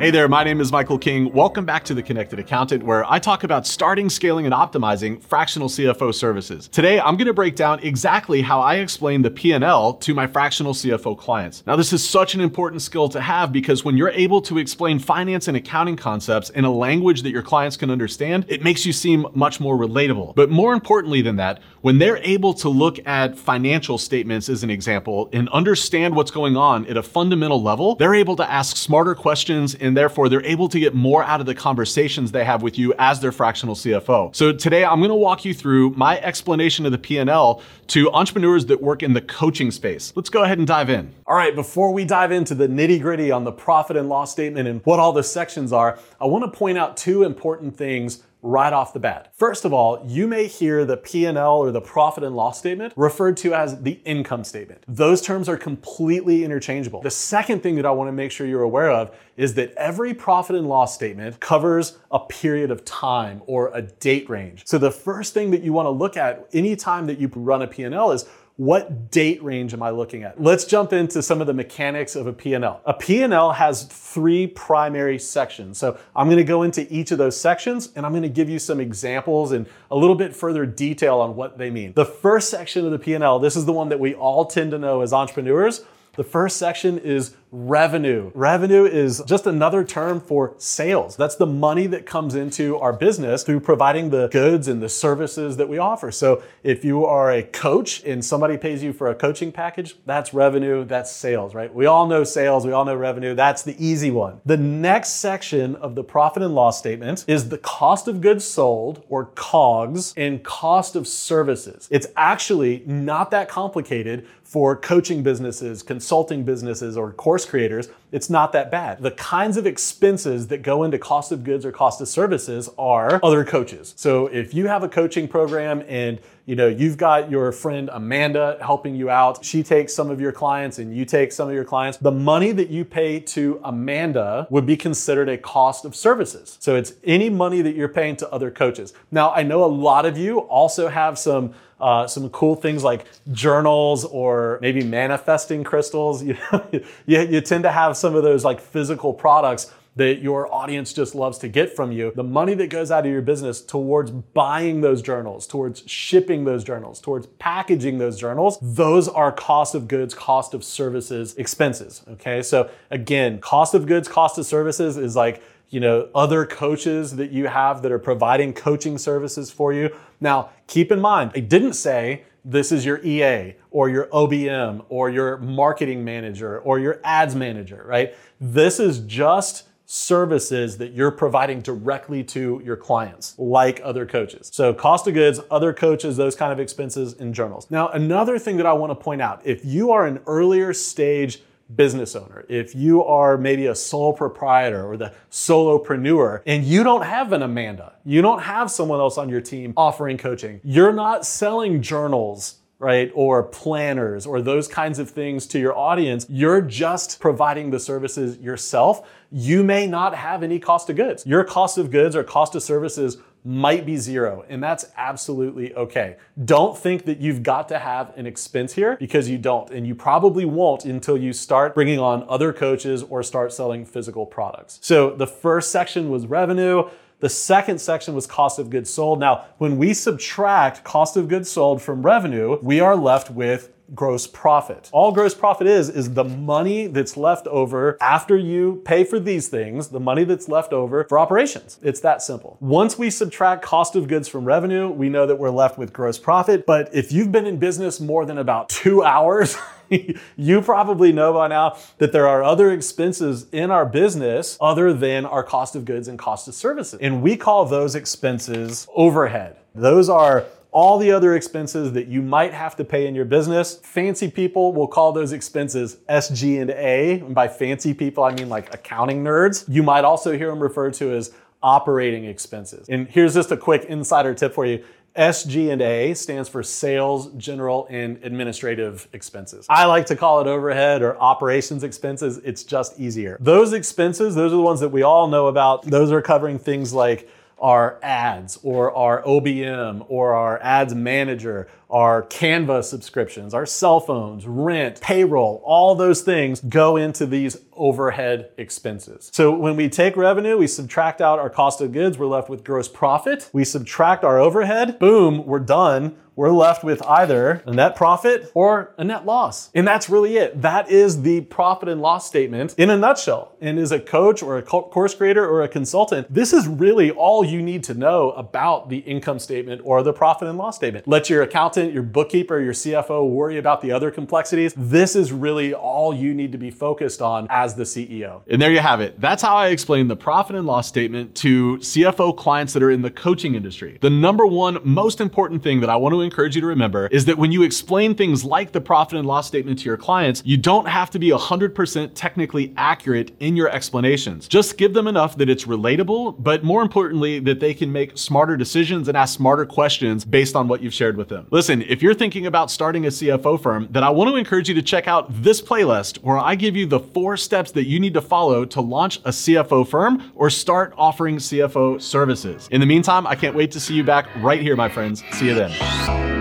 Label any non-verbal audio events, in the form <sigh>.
Hey there, my name is Michael King. Welcome back to The Connected Accountant, where I talk about starting, scaling, and optimizing fractional CFO services. Today, I'm going to break down exactly how I explain the P&L to my fractional CFO clients. Now, this is such an important skill to have because when you're able to explain finance and accounting concepts in a language that your clients can understand, it makes you seem much more relatable. But more importantly than that, when they're able to look at financial statements as an example and understand what's going on at a fundamental level, they're able to ask smarter questions and therefore they're able to get more out of the conversations they have with you as their fractional CFO. So today I'm going to walk you through my explanation of the P&L to entrepreneurs that work in the coaching space. Let's go ahead and dive in. All right, before we dive into the nitty-gritty on the profit and loss statement and what all the sections are, I want to point out two important things right off the bat. First of all, you may hear the P&L or the profit and loss statement referred to as the income statement. Those terms are completely interchangeable. The second thing that I want to make sure you're aware of is that every profit and loss statement covers a period of time or a date range. So the first thing that you want to look at anytime that you run a P&L is what date range am I looking at? Let's jump into some of the mechanics of a P&L. A P&L has three primary sections. So I'm going to go into each of those sections and I'm going to give you some examples and a little bit further detail on what they mean. The first section of the P&L, this is the one that we all tend to know as entrepreneurs. The first section is revenue. Revenue is just another term for sales. That's the money that comes into our business through providing the goods and the services that we offer. So if you are a coach and somebody pays you for a coaching package, that's revenue, that's sales, right? We all know sales, we all know revenue. That's the easy one. The next section of the profit and loss statement is the cost of goods sold or COGS and cost of services. It's actually not that complicated for coaching businesses, consulting businesses, or course course creators, it's not that bad. The kinds of expenses that go into cost of goods or cost of services are other coaches. So if you have a coaching program and you know you've got your friend Amanda helping you out, she takes some of your clients and you take some of your clients, the money that you pay to Amanda would be considered a cost of services. So it's any money that you're paying to other coaches. Now I know a lot of you also have some uh, some cool things like journals or maybe manifesting crystals. <laughs> You, know, you, you tend to have some of those like physical products that your audience just loves to get from you. The money that goes out of your business towards buying those journals, towards shipping those journals, towards packaging those journals, those are cost of goods, cost of services, expenses. Okay. So again, cost of goods, cost of services is like, you know, other coaches that you have that are providing coaching services for you. Now, keep in mind, I didn't say this is your EA or your OBM or your marketing manager or your ads manager, right? This is just services that you're providing directly to your clients, like other coaches. So, cost of goods, other coaches, those kind of expenses in journals. Now, another thing that I want to point out if you are an earlier stage business owner, if you are maybe a sole proprietor or the solopreneur and you don't have an Amanda, you don't have someone else on your team offering coaching, you're not selling journals right? Or planners or those kinds of things to your audience. You're just providing the services yourself. You may not have any cost of goods. Your cost of goods or cost of services might be zero, and that's absolutely okay. Don't think that you've got to have an expense here because you don't, and you probably won't until you start bringing on other coaches or start selling physical products. So the first section was revenue. The second section was cost of goods sold. Now, when we subtract cost of goods sold from revenue, we are left with gross profit. All gross profit is, is the money that's left over after you pay for these things, the money that's left over for operations. It's that simple. Once we subtract cost of goods from revenue, we know that we're left with gross profit. But if you've been in business more than about two <laughs> hours, you probably know by now that there are other expenses in our business other than our cost of goods and cost of services. And we call those expenses overhead. Those are all the other expenses that you might have to pay in your business. Fancy people will call those expenses SG and A. And by fancy people, I mean like accounting nerds. You might also hear them referred to as operating expenses. And here's just a quick insider tip for you. SG&A stands for sales, general, and administrative expenses. I like to call it overhead or operations expenses. It's just easier. Those expenses, those are the ones that we all know about. Those are covering things like our ads or our OBM or our ads manager our Canva subscriptions, our cell phones, rent, payroll, all those things go into these overhead expenses. So when we take revenue, we subtract out our cost of goods, we're left with gross profit. We subtract our overhead, boom, we're done we're left with either a net profit or a net loss. And that's really it. That is the profit and loss statement in a nutshell. And as a coach or a course creator or a consultant, this is really all you need to know about the income statement or the profit and loss statement. Let your accountant, your bookkeeper, your CFO worry about the other complexities. This is really all you need to be focused on as the CEO. And there you have it. That's how I explain the profit and loss statement to CFO clients that are in the coaching industry. The number one most important thing that I want to encourage you to remember is that when you explain things like the profit and loss statement to your clients, you don't have to be 100% technically accurate in your explanations. Just give them enough that it's relatable, but more importantly, that they can make smarter decisions and ask smarter questions based on what you've shared with them. Listen, if you're thinking about starting a CFO firm, then I want to encourage you to check out this playlist where I give you the four steps that you need to follow to launch a CFO firm or start offering CFO services. In the meantime, I can't wait to see you back right here, my friends. See you then.